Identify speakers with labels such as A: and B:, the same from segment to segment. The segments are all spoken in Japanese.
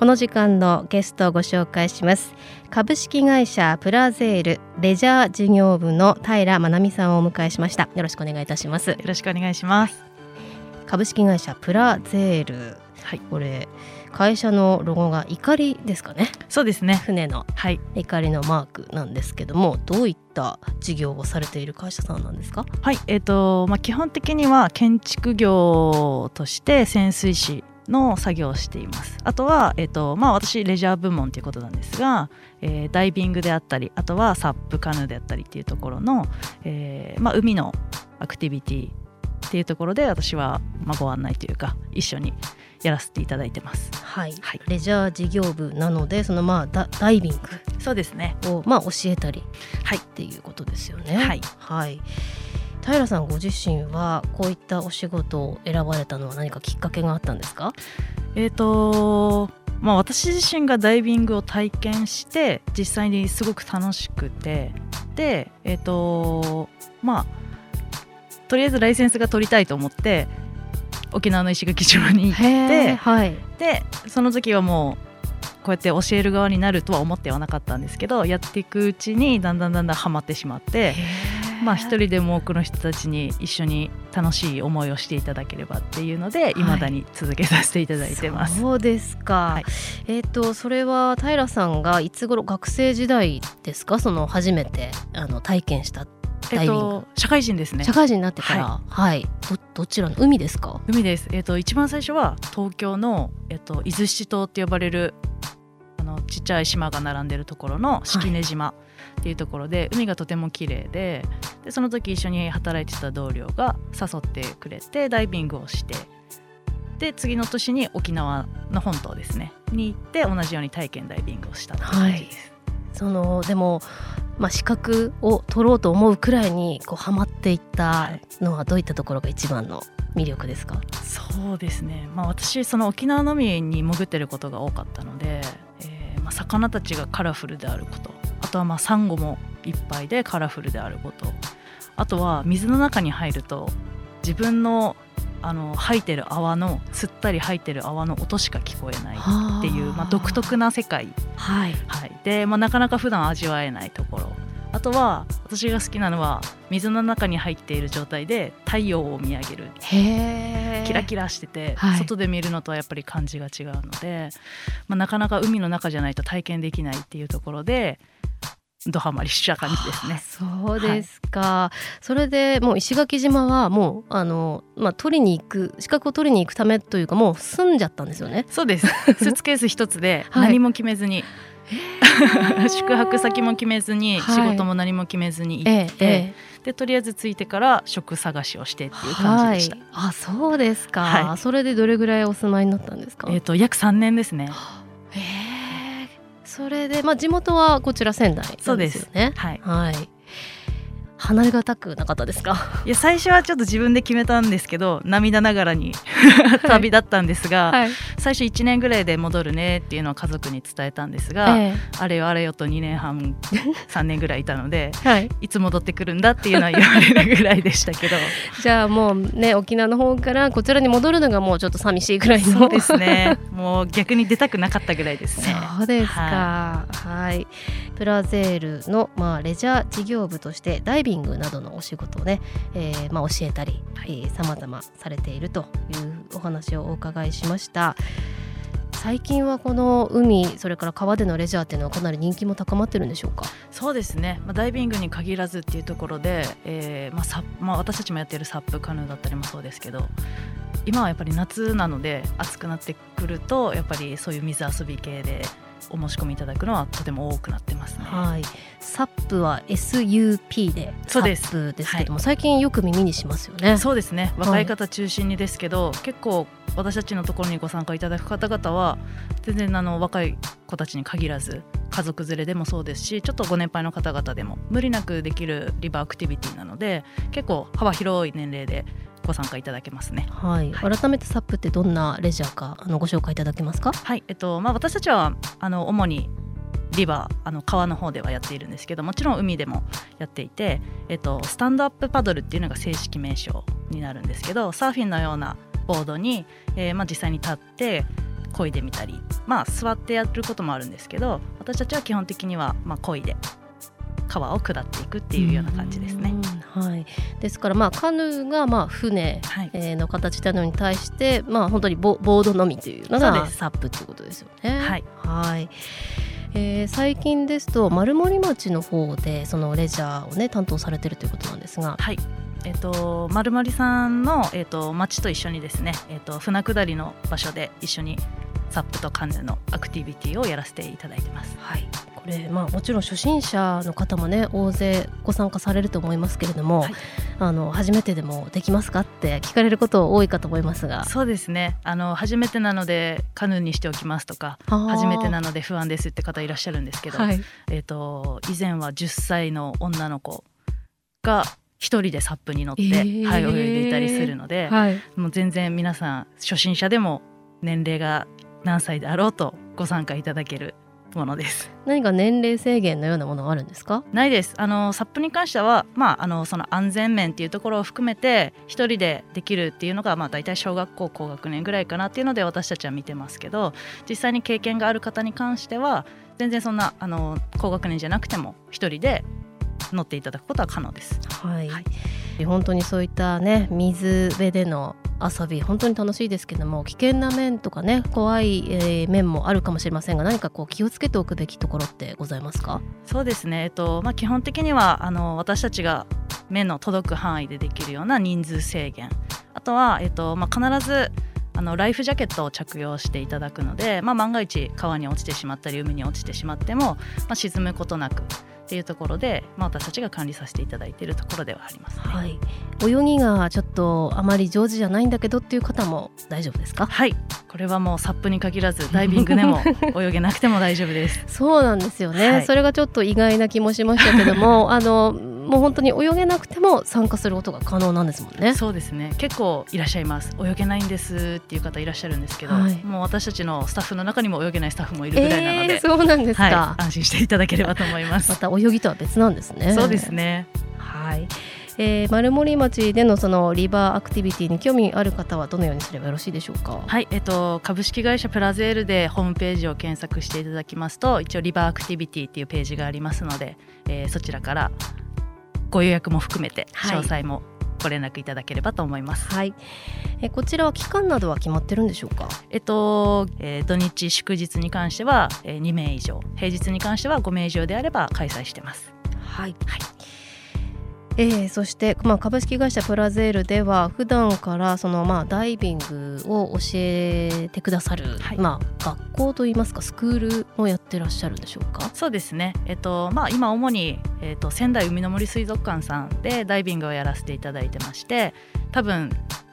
A: この時間のゲストをご紹介します。株式会社プラゼールレジャー事業部の平真奈美さんをお迎えしました。よろしくお願いいたします。よ
B: ろしくお願いします。
A: 株式会社プラゼールはい。これ会社のロゴが怒りですかね？
B: そうですね。
A: 船の怒りのマークなんですけども、はい、どういった事業をされている会社さんなんですか？
B: はい。えーとまあ、基本的には建築業として潜水士の作業をしています。あとは、えーとまあ、私レジャー部門ということなんですが、えー、ダイビングであったりあとはサップカヌーであったりっていうところの、えーまあ、海のアクティビティっていうところで私は、まあ、ご案内というか一緒にやらせていただいてます。
A: はい、はい、レジャー事業部なのでそのまあダダイビング
B: そうですね。
A: をまあ教えたり、はい、っていうことですよね。
B: はい、
A: はい平さんご自身はこういったお仕事を選ばれたのは何かきっかけがあったんですか？
B: えーとまあ、私自身がダイビングを体験して実際にすごく楽しくてでえっ、ー、とまあとりあえずライセンスが取りたいと思って沖縄の石垣島に行って、はい、でその時はもうこうやって教える側になるとは思ってはなかったんですけどやっていくうちにだんだんだんだんハマってしまってまあ一人でも多くの人たちに一緒に楽しい思いをしていただければっていうのでい。ま、だに続けさせていただいてます。
A: そうですか、はい、えっ、ー、とそれは平さんがいつ頃学生時代ですか？その初めてあの体験したえっと、
B: 社会人ですね。
A: 社会人になってから。はい、はい、どどちらの？海ですか？
B: 海です、えっと、一番最初は東京の、えっと、伊豆七島って呼ばれるちっちゃい島が並んでるところの式根島っていうところで、はい、海がとても綺麗ででその時一緒に働いてた同僚が誘ってくれてダイビングをしてで次の年に沖縄の本島ですねに行って同じように体験ダイビングをしたって感じです。はい。
A: そのでもまあ、資格を取ろうと思うくらいにこうハマっていったのはどういったところが一番の魅力ですか？
B: そうですね、まあ、私その沖縄のみに潜ってることが多かったので、えあ、魚たちがカラフルであること。あとはまあサンゴもいっぱいでカラフルであること。あとは水の中に入ると自分のあの吐いてる泡の吸ったり吐いてる泡の音しか聞こえないっていう、まあ、独特な世界、
A: はい。
B: はい、で、まあ、なかなか普段味わえないところあとは私が好きなのは水の中に入っている状態で太陽を見上げる。キラキラしてて、はい、外で見るのとはやっぱり感じが違うので、まあ、なかなか海の中じゃないと体験できないっていうところでドハマりした感じですね。
A: そうですか、はい、それでもう石垣島はもうあのまあ取りに行く資格を取りに行くためというかもう住んじゃったんですよね。
B: そうです。スーツケース一つで何も決めずに、はい、宿泊先も決めずに、仕事も何も決めずに行って、ええ、でとりあえず着いてから職探しをしてっていう感じでした。
A: あそうですか、それでどれぐらいお住まいになったんですか？
B: えっ、ー、と約三年ですね。
A: それで、まあ、地元はこちら仙台なんですよね。
B: はい、
A: はい離れがたくなかったですか？
B: いや最初はちょっと自分で決めたんですけど涙ながらに 旅だったんですが、はい、最初1年ぐらいで戻るねっていうのを家族に伝えたんですが、えあれよあれよと2年半 3年ぐらいいたので、はい、いつ戻ってくるんだっていうのは言われるぐらいでしたけど。
A: じゃあもうね沖縄の方からこちらに戻るのがもうちょっと寂しいぐらいの。
B: そうですね。もう逆に出たくなかったぐらいですね。
A: そうですか。はい、プラゼールの、まあ、レジャー事業部としてダイビビングなどのお仕事をね、えー、まあ、教えたりさまざまされているというお話をお伺いしました。最近はこの海それから川でのレジャーっていうのはかなり人気も高まってるんでしょうか？
B: そうですね、まあ、ダイビングに限らずっていうところで、えーまあまあ、私たちもやってるサップカヌーだったりもそうですけど今はやっぱり夏なので暑くなってくるとやっぱりそういう水遊び系でお申し込みいただくのはとても多くなってますね。
A: はい、サップは SUP でサップですけども、はい、最近よく耳にしますよね。
B: そうですね。若い方中心にですけど、はい、結構私たちのところにご参加いただく方々は全然あの若い子たちに限らず家族連れでもそうですしちょっとご年配の方々でも無理なくできるリバーアクティビティなので結構幅広い年齢でご参加いただけますね。
A: はい、改めてサップってどんなレジャーかあのご紹介いただけますか？
B: はい、えっとまあ私たちはあの主にリバーあの川の方ではやっているんですけどもちろん海でもやっていて、えっと、スタンドアップパドルっていうのが正式名称になるんですけどサーフィンのようなボードに、えーまあ、実際に立って漕いでみたりまあ座ってやることもあるんですけど私たちは基本的にはまあ漕いで川を下っていくっていうような感じですね。
A: はい、ですからまあカヌーがまあ船の形なのに対して、まあ本当にボボードのみというのがサップっていうことですよね。
B: はい、
A: はい。えー、最近ですと丸森町の方でそのレジャーをね担当されてるということなんですが。
B: はい。えーと、丸森さんの、えーと、町と一緒にですね、えーと、船下りの場所で一緒にサップとカヌーのアクティビティをやらせていただいてます。
A: はい、これ、まあ、もちろん初心者の方もね大勢ご参加されると思いますけれども、はい、あの初めてでもできますかって聞かれること多いかと思いますが。
B: そうですね。あの初めてなのでカヌーにしておきますとか初めてなので不安ですって方いらっしゃるんですけど、はい、えーと、以前は10歳の女の子が一人でサップに乗って、えー、はい、泳いでいたりするので、はい、もう全然皆さん初心者でも年齢が何歳であろうとご参加いただけるものです。
A: 何か年齢制限のようなものはあるんですか？
B: ないです。あのサップに関しては、まあ、あのその安全面っていうところを含めて一人でできるっていうのが、まあ、大体小学校高学年ぐらいかなっていうので私たちは見てますけど実際に経験がある方に関しては全然そんなあの高学年じゃなくても一人で乗っていただくことは可能です。
A: はい、はい、本当にそういったね水辺での遊び本当に楽しいですけども危険な面とかね怖い、えー、面もあるかもしれませんが何かこう気をつけておくべきところってございますか？
B: そうですね、えっとまあ、基本的にはあの私たちが目の届く範囲でできるような人数制限。あとは、えっとまあ、必ずあのライフジャケットを着用していただくので、まあ、万が一川に落ちてしまったり海に落ちてしまっても、まあ、沈むことなくっていうところで、まあ、私たちが管理させていただいているところではあります、ね、
A: はい、泳ぎがちょっとあまり上手じゃないんだけどっていう方も大丈夫ですか？
B: はい。これはもうサップに限らずダイビングでも 泳げなくても大丈夫です。
A: そうなんですよね、はい、それがちょっと意外な気もしましたけども あのもう本当に泳げなくても参加することが可能なんですもんね。
B: そうですね。結構いらっしゃいます。泳げないんですっていう方いらっしゃるんですけど、はい、もう私たちのスタッフの中にも泳げないスタッフもいるぐらいなので、
A: えー、そうなんですか、は
B: い、安心していただければと思います。
A: また泳ぎとは別なんですね。
B: そうですね。
A: はい。えー、丸森町でのそのリバーアクティビティに興味ある方はどのようにすればよろしいでしょうか？
B: はい、えっと株式会社プラゼールでホームページを検索していただきますと、一応リバーアクティビティっていうページがありますので、えー、そちらからご予約も含めて詳細もご連絡いただければと思います。
A: はい。えこちらは期間などは決まってるんでしょうか？
B: えっと、えー、土日祝日に関しては、えー、2名以上、平日に関しては5名以上であれば開催してます。
A: はい。はい。えー、そして、まあ、株式会社プラゼールでは普段からその、まあ、ダイビングを教えてくださる、はい、まあ、学校といいますかスクールもやってらっしゃるんでしょうか？
B: そうですね、えっとまあ、今主に、えっと、仙台海の森水族館さんでダイビングをやらせていただいてまして多分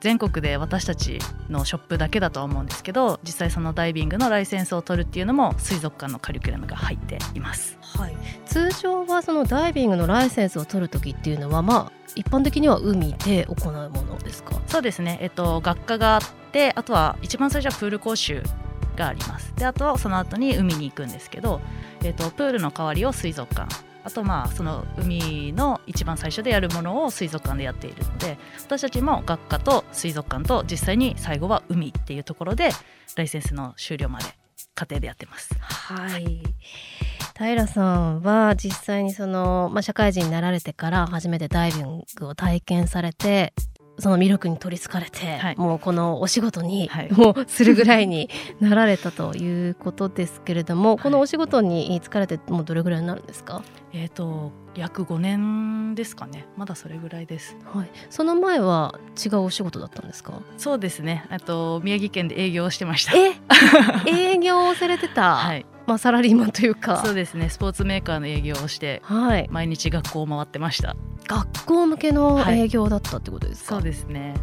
B: 全国で私たちのショップだけだとは思うんですけど実際そのダイビングのライセンスを取るっていうのも水族館のカリキュラムが入っています、
A: はい、通常はそのダイビングのライセンスを取る時っていうのはまあ一般的には海で行うものですか？
B: そうですね、えっと、学科があってあとは一番最初はプール講習があります。であとはその後に海に行くんですけど、えっと、プールの代わりを水族館あとまあその海の一番最初でやるものを水族館でやっているので私たちも学科と水族館と実際に最後は海っていうところでライセンスの終了まで家庭でやってます。
A: はい平さんは実際にその、まあ、社会人になられてから初めてダイビングを体験されてその魅力に取りつかれて、はい、もうこのお仕事に、はい、もうするぐらいに なられたということですけれども、はい、このお仕事に疲れてもうどれぐらいになるんですか？
B: えっ、ー、と約5年ですかね。まだそれぐらいです、
A: はい、その前は違うお仕事だったんですか？
B: そうですね。あと宮城県で営業してました。
A: え？営業をされてた、はい。まあ、サラリーマンというか。
B: そうですね。スポーツメーカーの営業をして、はい、毎日学校を回ってました
A: 学校向けの営業だったってことですか、
B: はい、そうですね。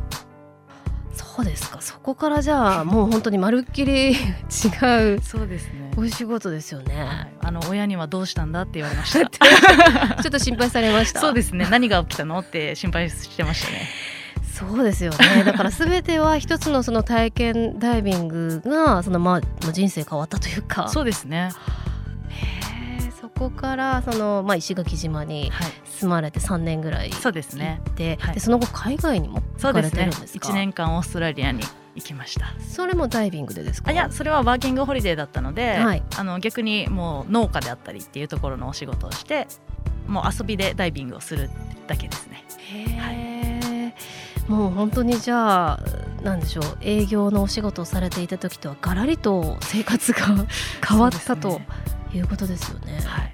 A: そうですか。そこからじゃあもう本当にまるっきり違う
B: そうですね。
A: お仕事ですよね、
B: はい、あの親にはどうしたんだって言われました。
A: ちょっと心配されました。
B: そうですね。何が起きたのって心配してましたね。
A: そうですよね。だから全ては一つのその体験ダイビングがそのまあ人生変わったというか。
B: そうですね
A: こからその、まあ、石垣島に住まれて3年ぐらい
B: そうですね。
A: で,、でその後海外にも行かれてるんですか？
B: ですね1年間オーストラリアに行きました。
A: それもダイビングでですか？
B: いやそれはワーキングホリデーだったので、
A: はい、
B: あの逆にもう農家であったりっていうところのお仕事をしてもう遊びでダイビングをするだけですね。
A: へはい、もう本当にじゃあなんでしょう営業のお仕事をされていた時とはがらりと生活が 変わったということですよね。
B: はい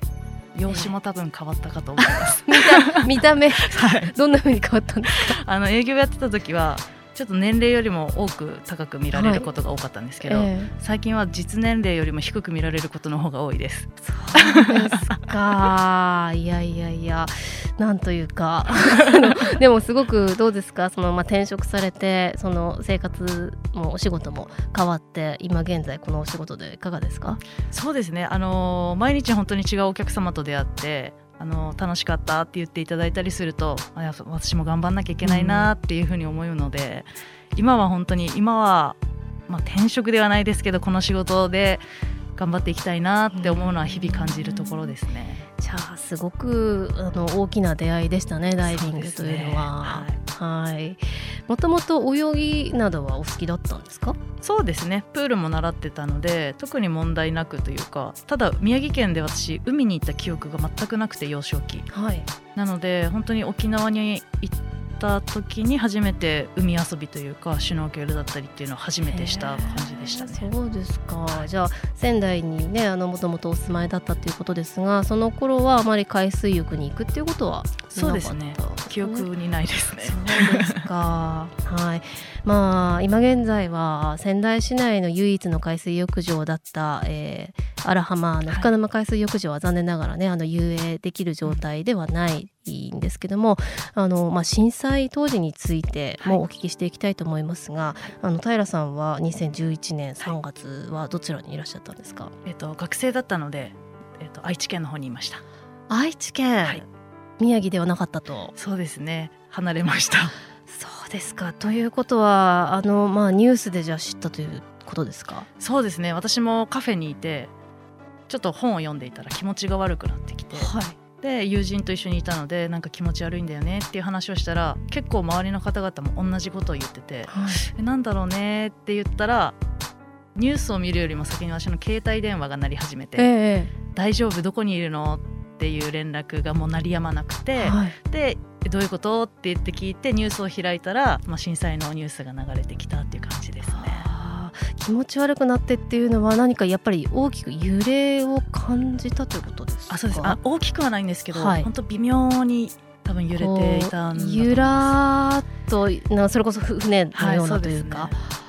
B: 容姿も多分変わったかと思います。
A: 見た見た目、はい、どんな風に変わったんですか？
B: あの営業やってた時はちょっと年齢よりも多く高く見られることが多かったんですけど、はい。えー、最近は実年齢よりも低く見られることの方が多いです。
A: そうですか。いやいやいや。なんというか。でもすごくどうですか？その、まあ、転職されてその生活もお仕事も変わって今現在このお仕事でいかがですか？
B: そうですね。あの毎日本当に違うお客様と出会ってあの楽しかったって言っていただいたりするとあ私も頑張んなきゃいけないなっていうふうに思うので、うん、今は本当に今は、まあ、転職ではないですけどこの仕事で頑張っていきたいなって思うのは日々感じるところですね。
A: じゃあすごくあの大きな出会いでしたねダイビングというのは。はい。もともと泳ぎなどはお好きだったんですか？
B: そうですね。プールも習ってたので特に問題なくというか、ただ宮城県で私海に行った記憶が全くなくて幼少期。
A: はい。
B: なので本当に沖縄に行った時に初めて海遊びというかシュノーケルだったりっていうのを初めてした感じでしたね。
A: そうですか。じゃあ仙台にねあのもともとお住まいだったということですが、その頃はあまり海水浴に行くっていうことは
B: そうですね。記憶にないですね。
A: そうですか。はい。まあ今現在は仙台市内の唯一の海水浴場だった、えー、荒浜の深沼海水浴場は残念ながらねあの遊泳できる状態ではないんですけどもあの、まあ、震災当時についてもお聞きしていきたいと思いますが、はい、あの平さんは2011年3月はどちらにいらっしゃったんですか、
B: えっと、学生だったので、えっと、愛知県の方にいました。
A: 愛知県、はい、宮城ではなかったと。
B: そうですね。離れました。
A: そうですか。ということはあの、まあ、ニュースでじゃあ知ったということですか？
B: そうですね。私もカフェにいてちょっと本を読んでいたら気持ちが悪くなってきて、はい、で友人と一緒にいたのでなんか気持ち悪いんだよねっていう話をしたら結構周りの方々も同じことを言ってて、はい、なんだろうねって言ったらニュースを見るよりも先に私の携帯電話が鳴り始めて「えー、大丈夫どこにいるの?」っていう連絡がもう鳴りやまなくて、はい、でどういうこと？って言って聞いてニュースを開いたら、まあ、震災のニュースが流れてきたっていう感じですね。
A: 気持ち悪くなってっていうのは何かやっぱり大きく揺れを感じたということです
B: あそうです。あ大きくはないんですけど、はい、本当微妙に多分揺れていたん
A: ゆらっとなそれこそ船のようなというか。はい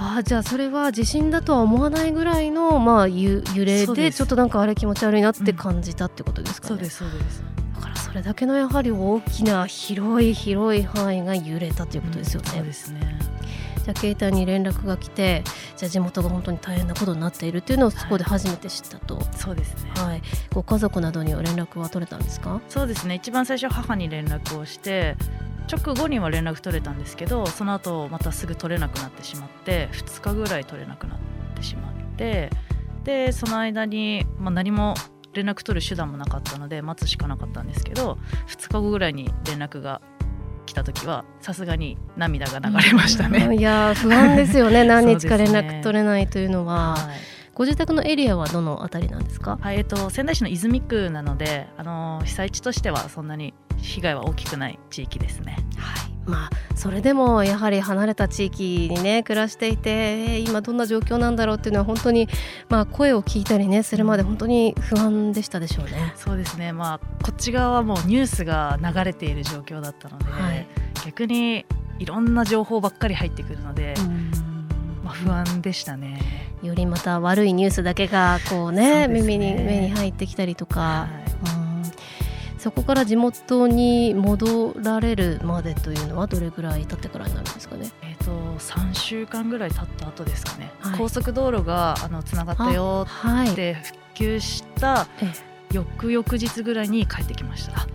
A: あじゃあそれは地震だとは思わないぐらいの、まあ、揺れでちょっとなんかあれ気持ち悪いなって感じたってことですかね。
B: うん、そうですそうです。
A: だからそれだけのやはり大きな広い広い範囲が揺れたということですよね。
B: うん、そうですね。
A: じゃあ携帯に連絡が来てじゃあ地元が本当に大変なことになっているっていうのをそこで初めて知ったと、はい、
B: そうですね、
A: はい、ご家族などには連絡は取れたんですか？
B: そうですね。一番最初母に連絡をして直後には連絡取れたんですけどその後またすぐ取れなくなってしまって2日ぐらい取れなくなってしまってでその間に、まあ、何も連絡取る手段もなかったので待つしかなかったんですけど2日後ぐらいに連絡が来た時はさすがに涙が流れましたね。
A: いや不安ですよね 何日か連絡取れないというのは。はいご自宅のエリアはどのあたりなんですか？
B: はい、えっと仙台市の泉区なので、あの被災地としてはそんなに被害は大きくない地域ですね。
A: はい。まあそれでもやはり離れた地域にね暮らしていて、えー、今どんな状況なんだろうっていうのは本当にまあ声を聞いたりねするまで本当に不安でしたでしょうね。
B: そうですね。まあこっち側はもうニュースが流れている状況だったので、はい、逆にいろんな情報ばっかり入ってくるので、まあ不安でしたね。
A: よりまた悪いニュースだけがこうね、ね、耳に目に入ってきたりとか、はい、そこから地元に戻られるまでというのはどれぐらい経ってからになるんですかね？
B: えーと、と3週間ぐらい経った後ですかね、
A: はい
B: 高速道路があのつながったよ
A: はい
B: って復旧した
A: え
B: 翌々日ぐらいに帰ってきました。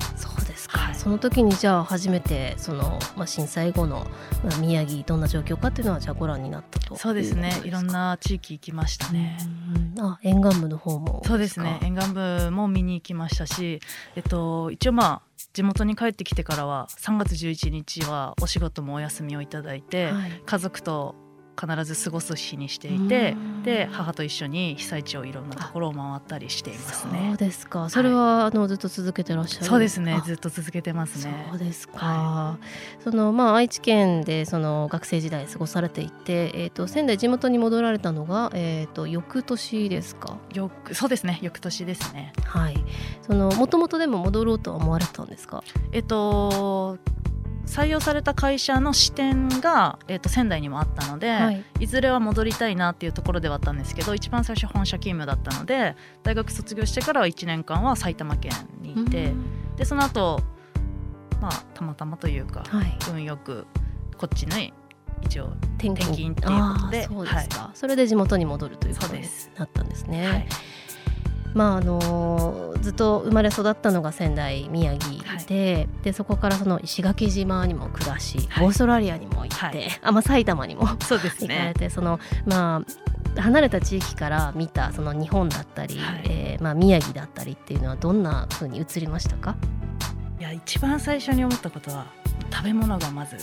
A: その時にじゃあ初めてその、まあ、震災後の、まあ、宮城どんな状況かっていうのはじゃあご覧になったと。
B: そうですね。
A: い
B: ろんな地域行きましたね。
A: うんあ沿岸部の方も
B: そうですね。
A: か
B: 沿岸部も見に行きましたし、えっと、一応まあ地元に帰ってきてからは3月11日はお仕事もお休みをいただいて、
A: はい。
B: 家族と必ず過ごす日にしていて
A: うん。
B: で母と一緒に被災地をいろんなところを回ったりしています
A: そう
B: ね。
A: ですか。それは、あのずっと続けてらっしゃる
B: そうですね
A: あ
B: ずっと続けてますね。
A: そう。ですか、
B: は
A: そのまあ愛知県でその学生時代過ごされていて、えー、と仙台地元に戻られたのが、えー、と翌年ですか？
B: よくそうですね翌年ですね。
A: はい。そのもともとでも戻ろうとは思われてたんですか？
B: えっと採用された会社の支店が、えっと、仙台にもあったので、
A: はい。
B: いずれは戻りたいなっていうところではあったんですけど一番最初本社勤務だったので大学卒業してからは1年間は埼玉県にいて、
A: うん。
B: でその後まあたまたまというか
A: はい。
B: 運よくこっちに一応
A: 転
B: 転勤っていうことで
A: そうですか、それで地元に戻るということになったんですね。
B: はい
A: まああのずっと生まれ育ったのが仙台宮城で,、でそこからその石垣島にも暮らし、
B: はい。
A: オーストラリアにも行って、
B: はい。
A: あまあ、埼玉にも
B: そうです
A: 行かれ
B: ね。
A: てそのまあ離れた地域から見たその日本だったり、
B: はい。
A: えーまあ、宮城だったりっていうのはどんな風に映りましたか？
B: いや一番最初に思ったことは食べ物がまず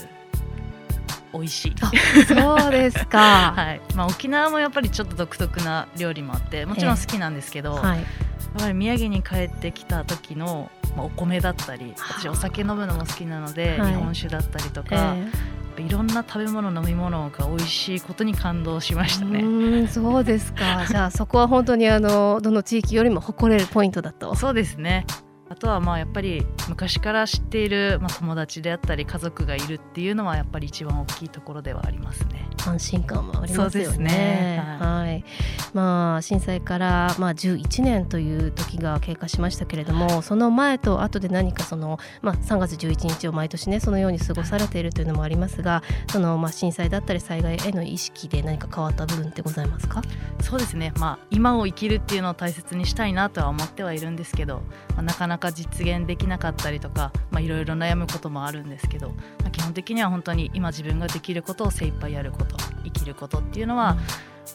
B: 美味しい。
A: あそうですか。
B: はいまあ、沖縄もやっぱりちょっと独特な料理もあってもちろん好きなんですけど、
A: はい、
B: やっぱり宮城に帰ってきた時の、まあ、お米だったり私お酒飲むのも好きなので、
A: はい
B: 日本酒だったりと
A: え
B: か、
A: ー
B: いろんな食べ物飲み物が美味しいことに感動しました
A: う
B: ね。
A: ーんそうですか。じゃあそこは本当にあのどの地域よりも誇れるポイントだと。
B: そうですねあとはまあやっぱり昔から知っている、まあ、友達であったり家族がいるっていうのはやっぱり一番大きいところではありますね。
A: 安心感もありますよね。
B: そうですね
A: はい。まあ震災からまあ11年という時が経過しましたけれども、その前と後で何かそのまあ3月11日を毎年ねそのように過ごされているというのもありますが、そのまあ震災だったり災害への意識で何か変わった部分ってございますか？
B: そうですね、まあ、今を生きるっていうのを大切にしたいなとは思ってはいるんですけど、まあなかなか実現できなかったりとかまあいろいろ悩むこともあるんですけど、まあ、基本的には本当に今自分ができることを精一杯やること生きることっていうのは、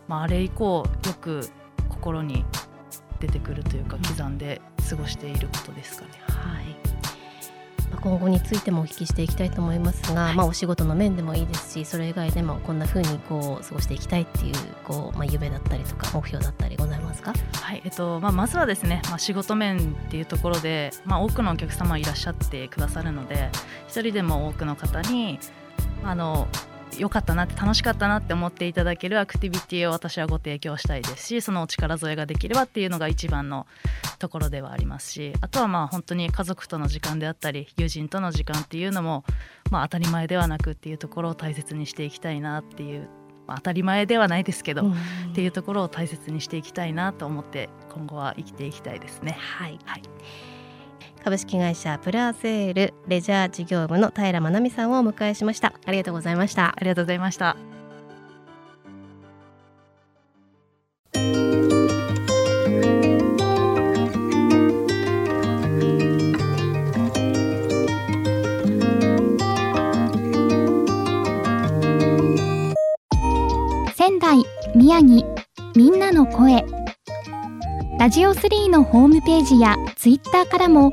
B: まあ、あれ以降よく心に出てくるというか刻んで過ごしていることですかね。
A: はい。まあ今後についてもお聞きしていきたいと思いますが、まあお仕事の面でもいいですし、それ以外でもこんな風にこう過ごしていきたいっていうこうまあ夢だったりとか目標だったりございますか？
B: はいえっとまあ、まずはですね、まあ、仕事面っていうところで、まあ、多くのお客様いらっしゃってくださるので一人でも多くの方にあの良かったなって楽しかったなって思っていただけるアクティビティを私はご提供したいですしそのお力添えができればっていうのが一番のところではありますしあとはまあ本当に家族との時間であったり友人との時間っていうのも、まあ、当たり前ではなくっていうところを大切にしていきたいなっていう、まあ当たり前ではないですけど、っていうところを大切にしていきたいなと思って今後は生きていきたいですね。
A: はい、
B: はい
A: 株式会社プラゼールレジャー事業部の平真奈美さんをお迎えしましたありがとうございました
B: ありがとうございました。
C: 仙台宮城みんなの声ラジオ3のホームページやツイッターからも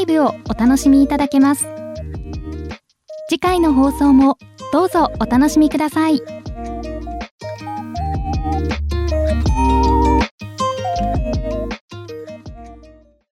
C: ライブをお楽しみいただけます。次回の放送もどうぞお楽しみください。